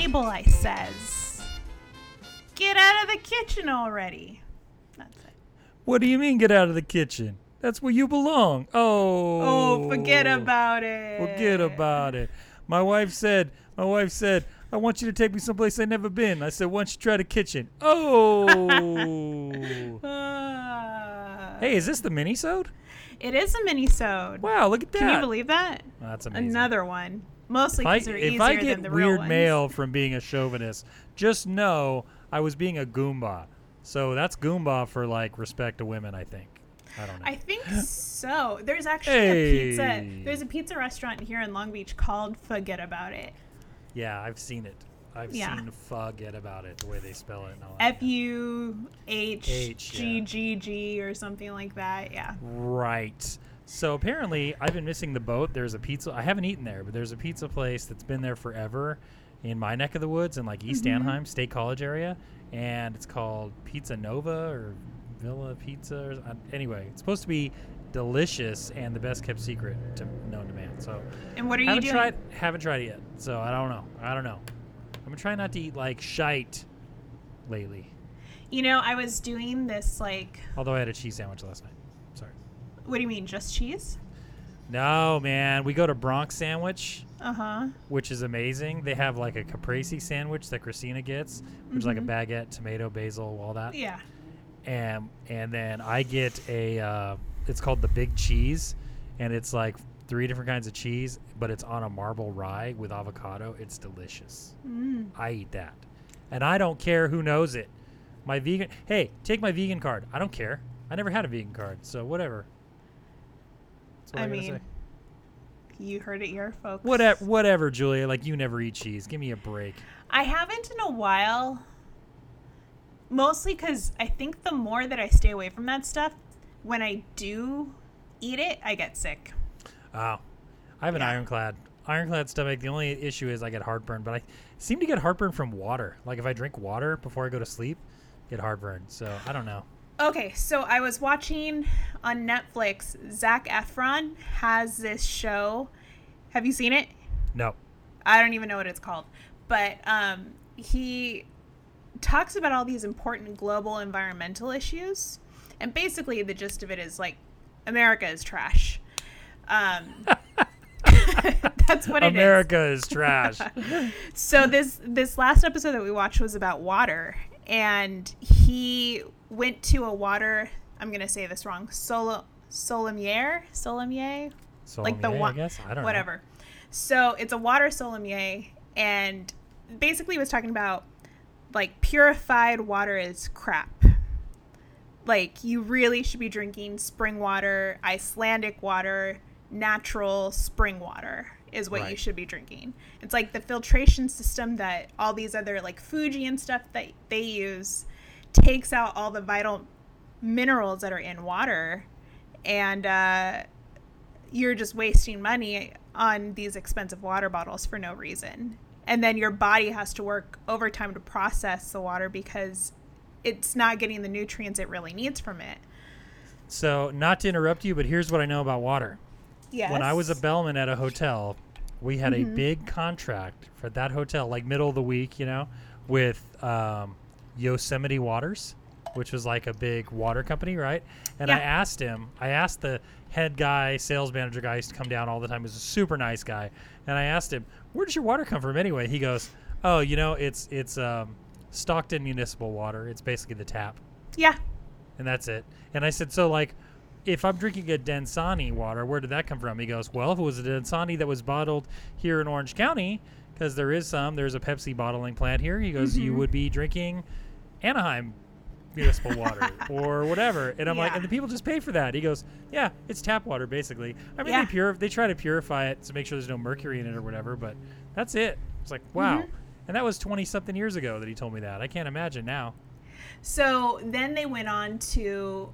Mabel, I says. Get out of the kitchen already. That's it. What do you mean get out of the kitchen? That's where you belong. Oh. Oh, forget about it. Forget about it. My wife said, my wife said, I want you to take me someplace I've never been. I said, why don't you try the kitchen? Oh. Ah. hey, is this the mini-sode? It is a mini-sode. Wow, look at that. Can you believe that? That's amazing. Another one. Mostly if I, because they're if easier I than get the real weird ones. mail from being a chauvinist, just know I was being a Goomba. So that's Goomba for like respect to women, I think. I don't know. I think so. There's actually a pizza. There's a pizza restaurant here in Long Beach called Forget About It. yeah, I've seen it. I've Yeah. seen forget about it, the way they spell it. And all that. F U H H, G yeah. G G or something like that. Yeah. Right. So apparently, I've been missing the boat. There's a pizza. I haven't eaten there, but there's a pizza place that's been there forever in my neck of the woods in like East Mhm. Anaheim State College area, and it's called Pizza Nova or Villa Pizza. Or, uh, anyway, it's supposed to be delicious and the best kept secret to known to man. So And what are you doing? tried haven't tried it yet. So I don't know. I don't know. I'm gonna try not to eat like shite lately. You know, I was doing this like, Although I had a cheese sandwich last night. What do you mean, just cheese? No, man. We go to Bronx Sandwich. Uh huh. which is amazing. They have like a caprese sandwich that Christina gets, which is like a Mhm. baguette, tomato, basil, all that. Yeah. And and then I get a uh, it's called the big cheese, and it's like three different kinds of cheese, but it's on a marble rye with avocado. It's delicious. Mm. I eat that, and I don't care who knows it. My vegan. Hey, take my vegan card. I don't care. I never had a vegan card, so whatever. I I, mean. You heard it here, folks. Whatever, whatever, Julia. Like you never eat cheese. Give me a break. I haven't in a while. Mostly because I think the more that I stay away from that stuff, when I do eat it, I get sick. Oh, I have an Yeah. ironclad. Ironclad stomach. The only issue is I get heartburn, but I seem to get heartburn from water. Like if I drink water before I go to sleep, get heartburn. So I don't know. Okay, so I was watching on Netflix. Zac Efron has this show. Have you seen it? No. I don't even know what it's called, but um, he talks about all these important global environmental issues, and basically the gist of it is like America is trash. Um, that's what it is. America is trash. So this this last episode that we watched was about water, and he went to a water. I'm gonna say this wrong. Solo Solimier, Solimier, like the Sommelier, wa- I guess I don't whatever. So it's a water sommelier, and basically was talking about like purified water is crap. Like you really should be drinking spring water, Icelandic water, natural spring water is what you should be drinking. It's like the filtration system that all these other like Fuji and stuff that they use takes out all the vital minerals that are in water and uh, you're just wasting money on these expensive water bottles for no reason. And then your body has to work overtime to process the water because it's not getting the nutrients it really needs from it. So not to interrupt you, but here's what I know about water. Yes. When I was a bellman at a hotel, we had Mhm. a big contract for that hotel, like middle of the week, you know, with um, Yosemite Waters, which was like a big water company, right? And I asked him, I asked the head guy, sales manager guy, used to come down all the time. He was a super nice guy, and I asked him, "Where does your water come from anyway?" He goes, "Oh, you know, it's it's um, Stockton Municipal Water. It's basically the tap." Yeah. and that's it. And I said, so like, if I'm drinking a Dasani water, where did that come from? He goes, well, if it was a Dasani that was bottled here in Orange County, because there is some, there's a Pepsi bottling plant here. He goes, you Mhm. would be drinking Anaheim municipal water or whatever. And I'm like, and the people just pay for that. He goes, yeah, it's tap water basically. I mean, Yeah. they pure, they try to purify it to make sure there's no mercury in it or whatever, but that's it. It's like, wow. Mhm. And that was 20 something years ago that he told me that. I can't imagine now. So then they went on to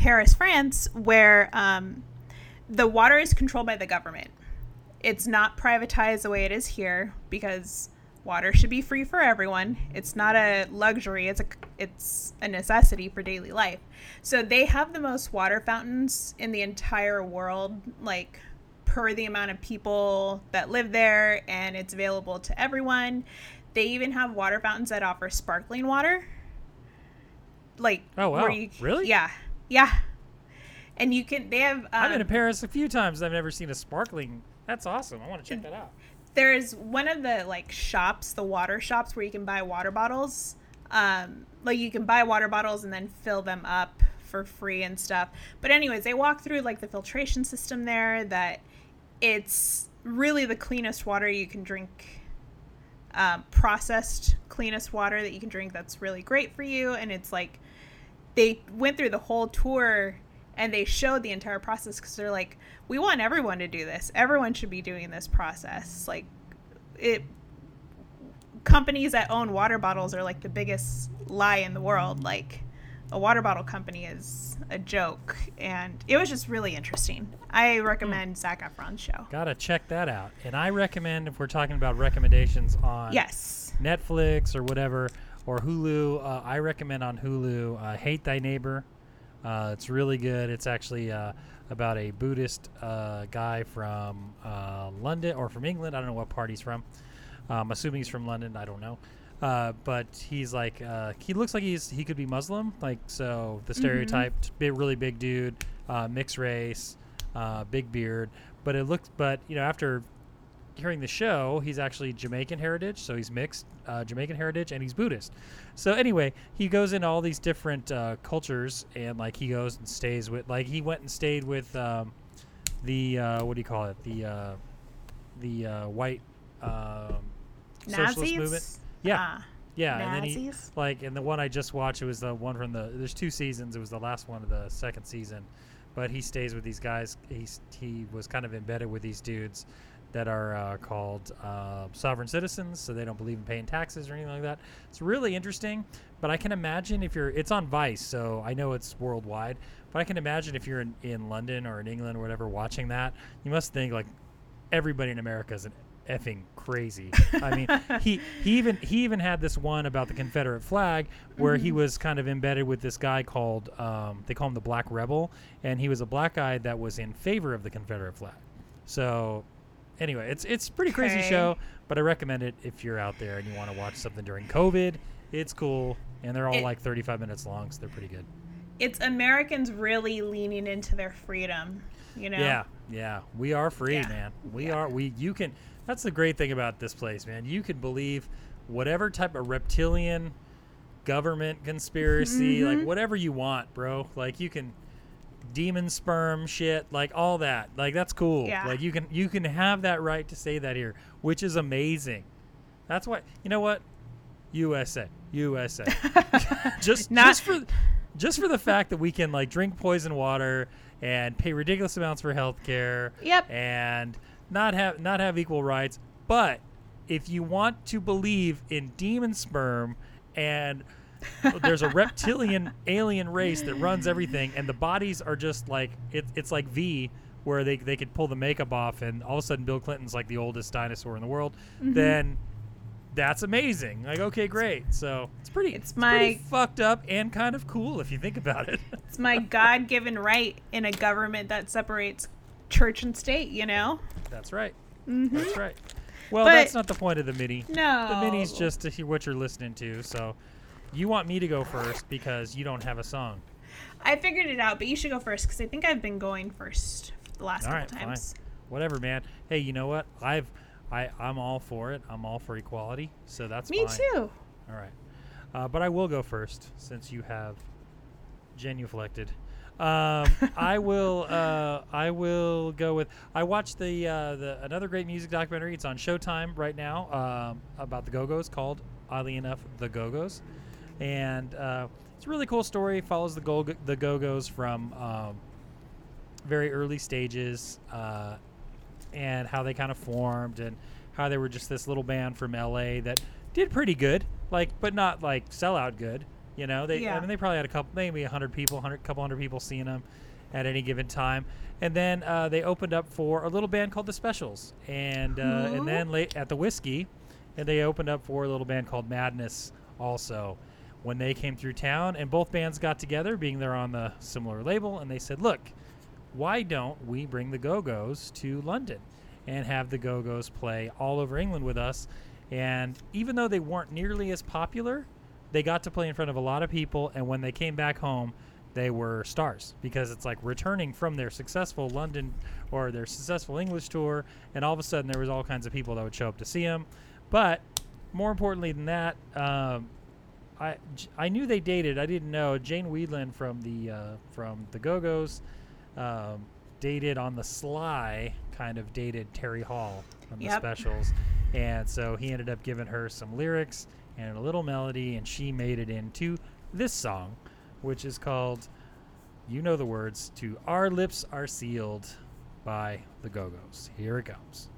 Paris, France, where um, the water is controlled by the government. It's not privatized the way it is here because water should be free for everyone. It's not a luxury; it's a it's a necessity for daily life. So they have the most water fountains in the entire world, like per the amount of people that live there, and it's available to everyone. they even have water fountains that offer sparkling water. Like Oh, wow. you- Really? Yeah, yeah. And you can. They have. Um, I've been to Paris a few times. I've never seen a sparkling. That's awesome. I want to check that out. there's one of the like shops, the water shops, where you can buy water bottles. Um, like you can buy water bottles and then fill them up for free and stuff. But anyways, they walk through like the filtration system there. That it's really the cleanest water you can drink. Um, processed cleanest water that you can drink. That's really great for you. And it's like they went through the whole tour and they showed the entire process because they're like we want everyone to do this. Everyone should be doing this process. Like it companies that own water bottles are like the biggest lie in the world. Like a water bottle company is a joke and it was just really interesting. I hmm. recommend zac efron's show. Gotta check that out. And I recommend if we're talking about recommendations on yes. Netflix or whatever or Hulu, uh, I recommend on Hulu uh, "Hate Thy Neighbor." Uh, it's really good. It's actually uh, about a Buddhist uh, guy from uh, London or from England. I don't know what part he's from. I'm assuming he's from London. I don't know. Uh, but he's like uh, he looks like he's he could be Muslim, like so the stereotyped big, really big dude, uh, mixed race, uh, big beard. But it looks, but you know, after hearing the show, he's actually Jamaican heritage, so he's mixed uh, Jamaican heritage and he's Buddhist. So anyway, he goes into all these different uh, cultures and like he goes and stays with like he went and stayed with um, the uh, what do you call it the uh, the uh, white um, socialist movement. Yeah, Ah, yeah, and then he Nazis? like and the one I just watched it was the one from the there's two seasons. It was the last one of the second season, but he stays with these guys. He's he was kind of embedded with these dudes that are uh, called uh, sovereign citizens, so they don't believe in paying taxes or anything like that. It's really interesting, but I can imagine if you're it's on Vice, so I know it's worldwide. But I can imagine if you're in, in London or in England or whatever watching that, you must think like everybody in America is an effing crazy. I mean, he he even he even had this one about the Confederate flag where he was kind of embedded with this guy called um, they call him the Black Rebel, and he was a black guy that was in favor of the Confederate flag. So anyway, it's it's a pretty crazy Okay. show, but I recommend it if you're out there and you want to watch something during COVID. It's cool, and they're all It- like 35 minutes long, so they're pretty good. it's americans really leaning into their freedom you know Yeah, yeah, we are free, Yeah. man. We Yeah. are. We you can. That's the great thing about this place, man. You can believe whatever type of reptilian government conspiracy, like Mhm. whatever you want, bro. Like you can demon sperm shit, like all that. Like that's cool. Yeah. Like you can you can have that right to say that here, which is amazing. That's why you know what? USA, USA. just Not- just for just for the fact that we can like drink poison water and pay ridiculous amounts for health care Yep. and not have not have equal rights but if you want to believe in demon sperm and there's a reptilian alien race that runs everything and the bodies are just like it, it's like v where they, they could pull the makeup off and all of a sudden bill clinton's like the oldest dinosaur in the world Mm-hmm. then that's amazing like okay great so it's pretty It's pretty my- fucked up and kind of cool if you think about it It's my God given right in a government that separates church and state, you know? that's right Mm-hmm. that's right well But- that's not the point of the mini No. the mini's just to hear what you're listening to so you want me to go first because you don't have a song I figured it out, but you should go first because I think I've been going first the last All couple right, fine. times. whatever man hey you know what i've I, I'm all for it. I'm all for equality, so that's Me fine. too. All right, uh, but I will go first since you have genuflected. Um, I will. Uh, I will go with. I watched the uh, the another great music documentary. It's on Showtime right now um, about the Go Go's called, oddly enough, the Go Go's, and uh, it's a really cool story. Follows the Go the Go Go's from um, very early stages uh, and how they kind of formed and how they were just this little band from LA that did pretty good, like but not like sellout good. You know, they I mean they probably had a couple, maybe a hundred people, hundred couple hundred people seeing them at any given time. And then uh, they opened up for a little band called the Specials, and uh, and then late at the Whisky, and they opened up for a little band called Madness also. When they came through town, and both bands got together, being they're on the similar label, and they said, "Look, why don't we bring the Go Go's to London and have the Go Go's play all over England with us? And even though they weren't nearly as popular, they got to play in front of a lot of people. And when they came back home, they were stars because it's like returning from their successful London or their successful English tour, and all of a sudden there was all kinds of people that would show up to see them. But more importantly than that, um, I, j- I knew they dated. I didn't know Jane Wiedlin from the uh, from the Go Go's um, dated on the sly, kind of dated Terry Hall on the Yep. specials, and so he ended up giving her some lyrics and a little melody, and she made it into this song, which is called, you know the words to "Our Lips Are Sealed" by the Go Go's. Here it comes.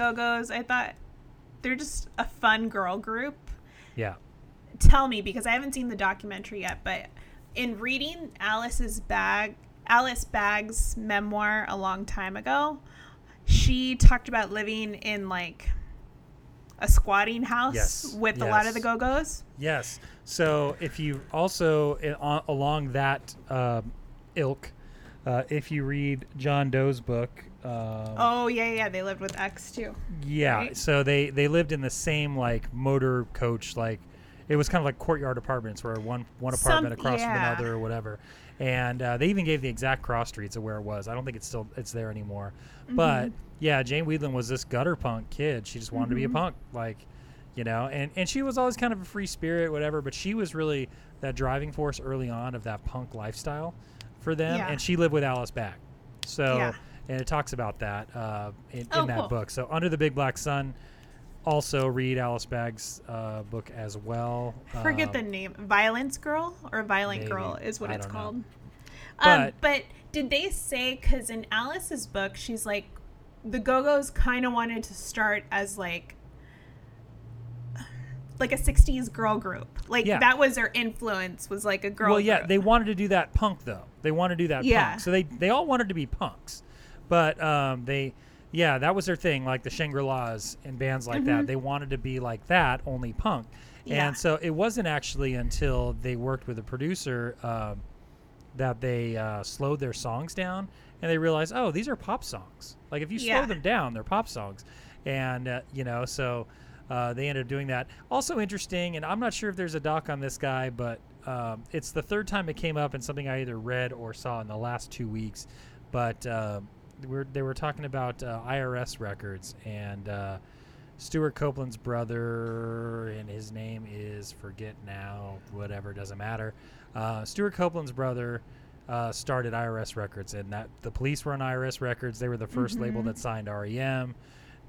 Go Go's. I thought they're just a fun girl group. Yeah. Tell me because I haven't seen the documentary yet, but in reading Alice's bag, Alice Bag's memoir a long time ago, she talked about living in like a squatting house Yes, with a lot of the Go Go's. Yes. So if you also uh, along that um, ilk, uh, if you read John Doe's book, um, Oh yeah, yeah, they lived with X too. yeah. right. So they they lived in the same like motor coach like. It was kind of like courtyard apartments, where one one Some- apartment across from another or whatever, and uh, they even gave the exact cross streets of where it was. I don't think it's still it's there anymore, Mm-hmm. but yeah, Jane Wiedlin was this gutter punk kid. She just wanted to be a Mm-hmm. punk, like you know, and and she was always kind of a free spirit, whatever. But she was really that driving force early on of that punk lifestyle for them, Yeah. and she lived with Alice Bag. So Yeah. and it talks about that uh, in, Oh, in that cool. book. So under the big black sun. Also, read Alice Bag's uh, book as well. I forget Um, the name. Violence Girl or Violent maybe. Girl is what I it's called. But- um, but did they say because in Alice's book she's like the Go Go's kind of wanted to start as like like a 60s girl group like Yeah. that was their influence was like a girl Well, yeah, group. they wanted to do that punk though. They want to do that Yeah. punk. So they they all wanted to be punks, but um, they yeah that was their thing. Like the Shangri Las and bands like that, they wanted to be like that, only punk. Mm-hmm. Yeah. And so it wasn't actually until they worked with a producer um, that they uh, slowed their songs down and they realized, oh, these are pop songs. Like if you slow Yeah. them down, they're pop songs, and uh, you know so. Uh, they ended up doing that. Also interesting, and I'm not sure if there's a doc on this guy, but um, it's the third time it came up in something I either read or saw in the last two weeks. But uh, we're, they were talking about uh, IRS records, and uh, Stewart Copeland's brother, and his name is forget now, whatever, doesn't matter. Uh, Stewart Copeland's brother uh, started IRS Records, and that the police were on IRS Records. They were the 1st label that signed REM.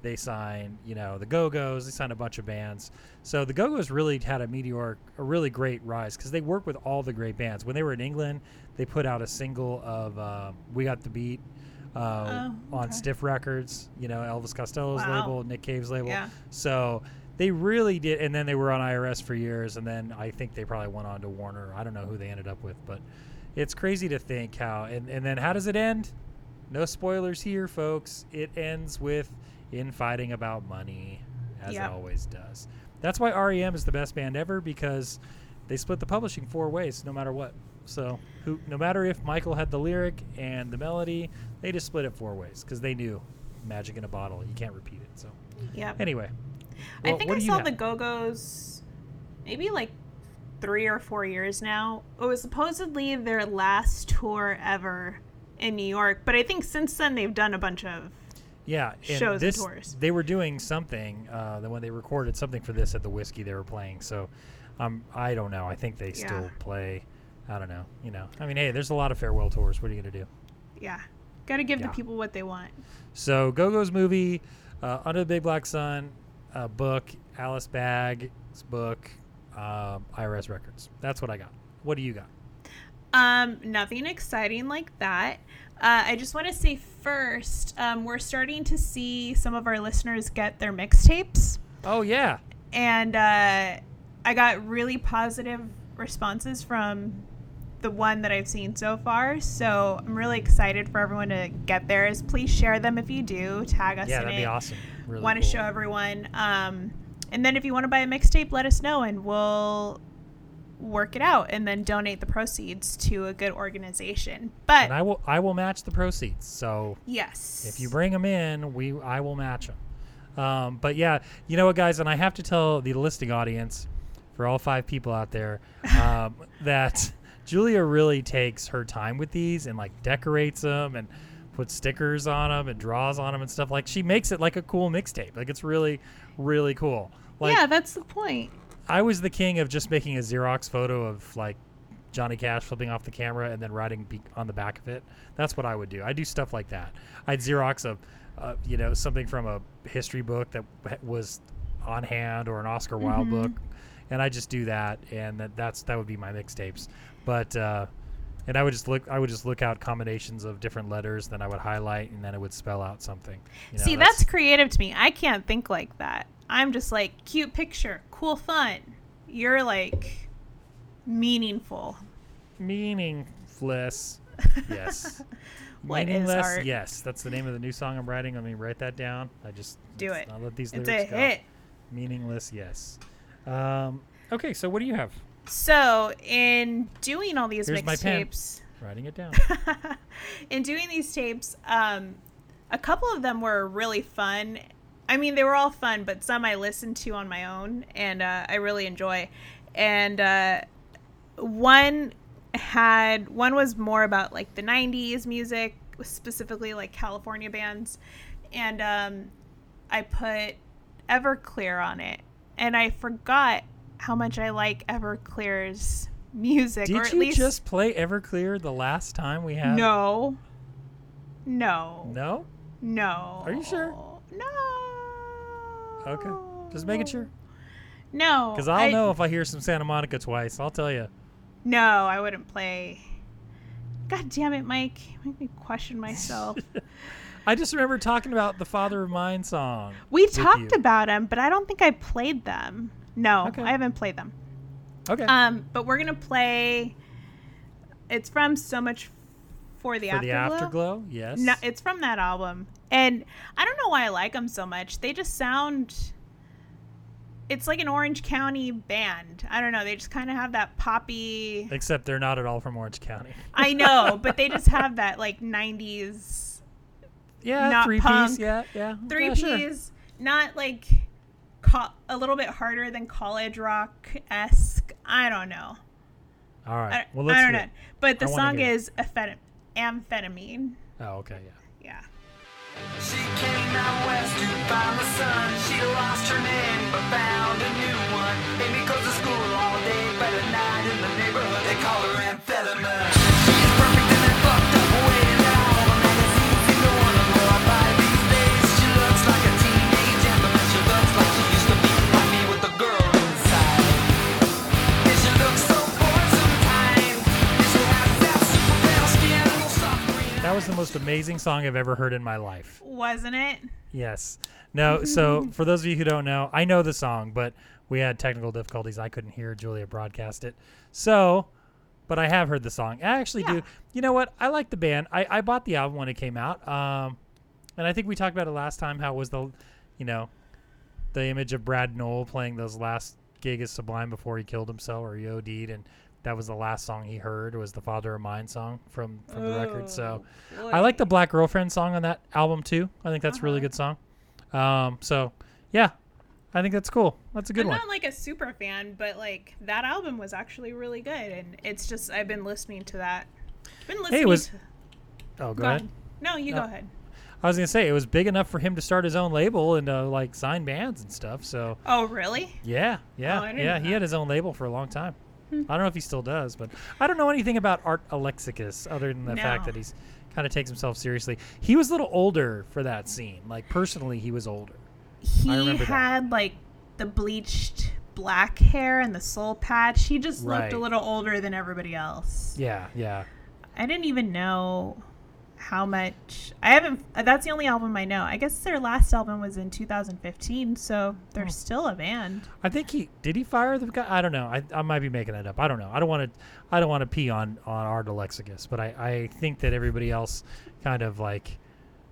They signed, you know, the Go Go's. They signed a bunch of bands. So the Go Go's really had a meteoric, a really great rise because they worked with all the great bands. When they were in England, they put out a single of uh, "We Got the Beat" uh, Oh, on. Stiff Records. You know, Elvis Costello's Wow. label, Nick Cave's label. Yeah. So they really did, and then they were on IRS for years, and then I think they probably went on to Warner. I don't know who they ended up with, but it's crazy to think how. And, and then how does it end? No spoilers here, folks. It ends with infighting about money, as Yep. it always does. That's why REM is the best band ever because they split the publishing four ways, no matter what. So, who, no matter if Michael had the lyric and the melody, they just split it four ways because they knew magic in a bottle. You can't repeat it. So, Yep. anyway, I think I saw have? the Go Go's maybe like three or four years now. It was supposedly their last tour ever in New York, but I think since then they've done a bunch of. Yeah, and shows and this, tours. They were doing something. Uh, then when they recorded something for this at the whiskey, they were playing. So, um, I don't know. I think they still play. I don't know. You know, I mean, hey, there's a lot of farewell tours. What are you gonna do? Yeah. Got to give Yeah. the people what they want. So, Go Go's movie, uh, Under the Big Black Sun, uh, book, Alice Bag's book, um, IRS Records. That's what I got. What do you got? Um, nothing exciting like that. Uh, I just want to say first, um, we're starting to see some of our listeners get their mixtapes. Oh yeah, and uh, I got really positive responses from the one that I've seen so far. So I'm really excited for everyone to get theirs. Please share them if you do. Tag us Yeah, in that'd it. be awesome. Really want to cool. show everyone. Um, and then if you want to buy a mixtape, let us know and we'll work it out and then donate the proceeds to a good organization. But And I will I will match the proceeds. So yes, if you bring them in, we I will match them. Um, but yeah, you know what, guys, and I have to tell the listing audience, for all five people out there, um, that Julia really takes her time with these and like decorates them and puts stickers on them and draws on them and stuff. Like she makes it like a cool mixtape. Like it's really, really cool. Like yeah, that's the point. I was the king of just making a Xerox photo of like Johnny Cash flipping off the camera and then writing be- on the back of it. That's what I would do. I do stuff like that. I'd Xerox a, uh, you know, something from a history book that was on hand or an Oscar Wilde Mm-hmm. book, and I just do that, and that, that's that would be my mixtapes. But uh, and I would just look, I would just look out combinations of different letters, then I would highlight, and then it would spell out something. You know, See, that's creative to me. I can't think like that. I'm just like cute picture, cool fun. You're like meaningful. meaningless. Yes. What is meaningless. art? Yes, that's the name of the new song I'm writing. Let me write that down. I just Do it. not let these It's lyrics a go. hit. Meaningless. Yes. Um, okay, so what do you have? So, in doing all these Here's mixtapes, Writing it down. in doing these tapes, um, a couple of them were really fun. I mean, they were all fun, but some I listened to on my own and uh, I really enjoy. And uh, one had one was more about like the 90s music, specifically like California bands. And um, I put Everclear on it. And I forgot how much I like Everclear's music. or Did at you least just play Everclear the last time we had? no. No. No. No. Are you sure? No. Okay. Just making sure. No. Because I'll I- know if I hear some Santa Monica twice. I'll tell you. No, I wouldn't play. God damn it, Mike. You Make me question myself. I just remember talking about the Father of Mine song. we talked you. about them, but I don't think I played them. No, Okay. I haven't played them. Okay. Um, but we're gonna play. It's from so much for the For afterglow. the Afterglow. Yes. No, it's from that album, and I don't know why I like them so much. They just sound. It's like an Orange County band. I don't know. They just kind of have that poppy. Except they're not at all from Orange County. I know, but they just have that like '90s Yeah, three punk. piece. Yeah, yeah. three yeah, sure. Ps, not like co- a little bit harder than college rock esque. I don't know. All right. I, well, let's I don't hear know. it. But the song is amphet- amphetamine. Oh, okay, yeah. She came out west to find the sun She lost her name but found a new one. Amy goes to school amazing song I've ever heard in my life. Wasn't it? Yes. No, so for those of you who don't know, I know the song, but we had technical difficulties. I couldn't hear Julia broadcast it. So, but I have heard the song. I actually Yeah. do. You know what? I like the band. I, I bought the album when it came out. Um, and I think we talked about it last time how it was the, you know, the image of Brad Nowell playing those last gig as Sublime before he killed himself or he OD'd. And that was the last song he heard was the Father of Mine song from, from the record. So I like the Black Girlfriend song on that album too. I think that's a really Uh-huh. good song. Um, so yeah, I think that's cool. That's a good I'm one. not like a super fan, but like that album was actually really good, and it's just I've been listening to that. Been listening. it was- To, Oh, go go ahead. ahead. No, you No. go ahead. I was gonna say it was big enough for him to start his own label and uh, like sign bands and stuff. So Oh, really? yeah, yeah, Oh, yeah. He had his own label for a long time. Hmm. I don't know if he still does, but I don't know anything about Art Alexakis other than the fact that he's kind of takes himself seriously. He was a little older for that scene. Like personally, he was older. He remember that. had like the bleached black hair and the soul patch. He just Right. looked a little older than everybody else. Yeah, yeah. I didn't even know how much. I haven't. That's the only album I know. I guess their last album was in 2015, so they're still a band. I think he did he fire the guy. I don't know. I, I might be making it up. I don't know. I don't want to. I don't want to pee on on Art Alexakis, but I I think that everybody else kind of like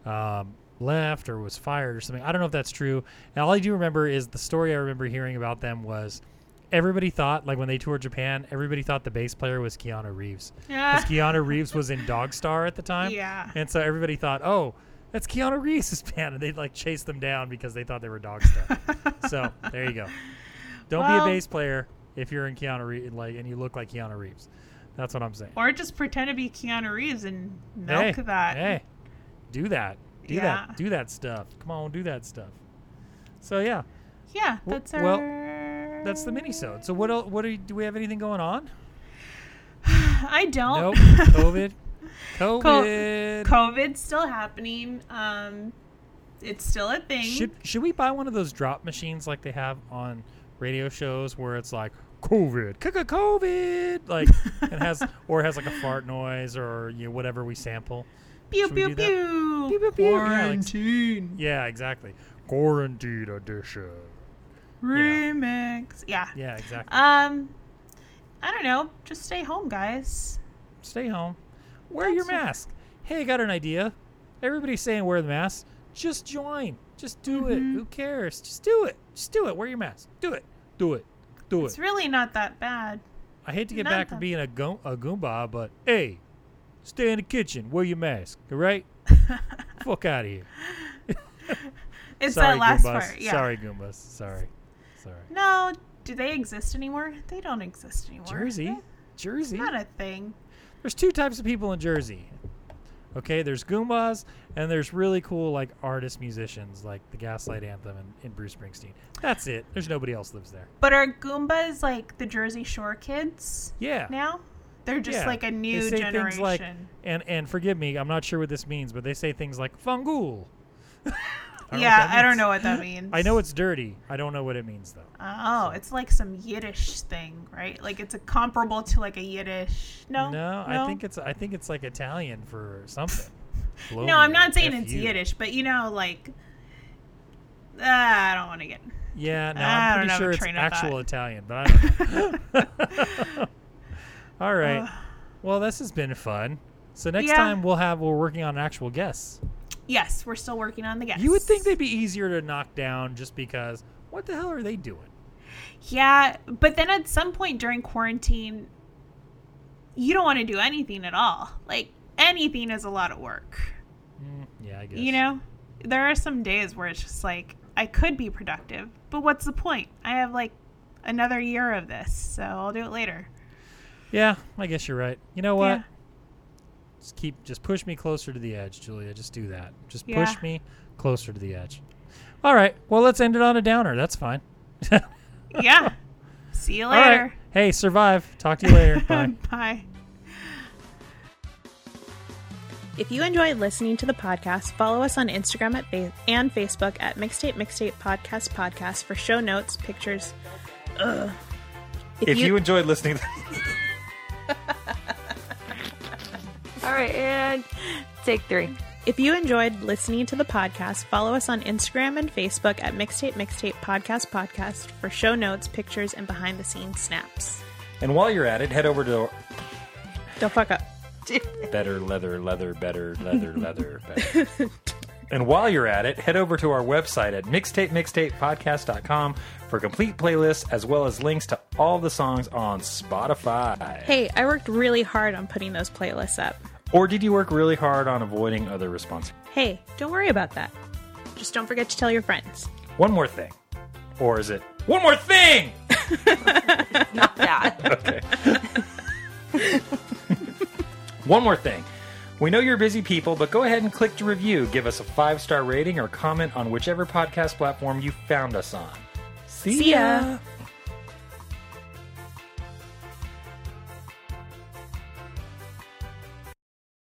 um, left or was fired or something. I don't know if that's true. And all I do remember is the story I remember hearing about them was everybody thought like when they toured Japan, everybody thought the bass player was Keanu Reeves Yeah. because Keanu Reeves was in Dogstar at the time. Yeah. And so everybody thought, oh, that's Keanu Reeves' band, and they'd like chase them down because they thought they were Dogstar. so there you go. Don't Well- be a bass player if you're in Keanu Reeves, like, and you look like Keanu Reeves. That's what I'm saying. Or just pretend to be Keanu Reeves and milk hey, that. Hey, do that. Do Yeah. that. Do that stuff. Come on, do that stuff. So yeah, Yeah, that's our. well, that's the mini sode. So what? el- What are you, do we have anything going on? I don't. Nope. COVID. COVID. COVID's still happening. Um, it's still a thing. Should should we buy one of those drop machines like they have on radio shows where it's like COVID, Kaka COVID, like it has or it has like a fart noise or you know, whatever we sample. pew should we pew pew. Pew, pew, pew. Yeah, like- Quarantine Yeah, exactly. Quarantine edition. Remix. Yeah. Yeah, exactly. Um, I don't know. Just stay home, guys. Stay home. Wear your That's- mask. Hey, I got an idea. Everybody's saying wear the mask. Just join. Just do it. Mm-hmm. Who cares? Just do it. Just do it. Wear your mask. Do it. Do it. Do it. It's really not that bad. I hate to get Not back to being a, go- a Goomba, but hey, stay in the kitchen. Wear your mask. All right? Fuck out of here. It's Sorry, that last Goombas. part. Yeah. Sorry, Goombas. Sorry. Sorry. No, do they exist anymore? They don't exist anymore. Jersey. They- Jersey. Not a thing. There's two types of people in Jersey. Okay, there's Goombas and there's really cool like artist musicians like the Gaslight Anthem and, and Bruce Springsteen. That's it. There's nobody else lives there. But are Goombas like the Jersey Shore kids Yeah. now? They're just yeah. like a new they say generation. Things like, and and forgive me, I'm not sure what this means, but they say things like fungool. I yeah, I don't know what that means. I know it's dirty. I don't know what it means though. Oh, it's like some Yiddish thing, right? Like it's a comparable to like a Yiddish. No, No, I think it's I think it's like Italian for something. No, I'm not saying F it's. Yiddish, but you know, like, uh, I don't want to get. Yeah, no, I'm don't pretty sure it's actual thought. Italian, but I don't know. All right. Ugh. Well, this has been fun. So next Yeah. time we'll have we're working on actual guests. Yes, we're still working on the guests. You would think they'd be easier to knock down just because what the hell are they doing? Yeah, but then at some point during quarantine, you don't want to do anything at all. Like anything is a lot of work. Mm, yeah, I guess. You know, there are some days where it's just like I could be productive, but what's the point? I have like another year of this, so I'll do it later. Yeah, I guess you're right. You know what? Yeah. Just keep just push me closer to the edge, Julia. Just do that. Just Yeah. push me closer to the edge. All right. Well, let's end it on a downer. That's fine. Yeah. See you All right. later. Hey, survive. Talk to you later. Bye. Bye. If you enjoyed listening to the podcast, follow us on Instagram at fa- and Facebook at Mixtape Mixtape Podcast Podcast for show notes, pictures. Ugh. If you, enjoyed listening, All right, and take three. If you enjoyed listening to the podcast, follow us on Instagram and Facebook at Mixtape Mixtape Podcast Podcast for show notes, pictures, and behind the scenes snaps. and while you're at it, head over to Don't fuck up. better leather, leather, better leather, leather, better. and while you're at it, head over to our website at mixtapemixtapepodcast.com for complete playlists as well as links to all the songs on Spotify. Hey, I worked really hard on putting those playlists up. Or did you work really hard on avoiding other responsibilities? Hey, don't worry about that. Just don't forget to tell your friends. One more thing. Or is it one more thing? Not that. Okay. One more thing. We know you're busy people, but go ahead and click to review. Give us a five star rating or comment on whichever podcast platform you found us on. See, See ya.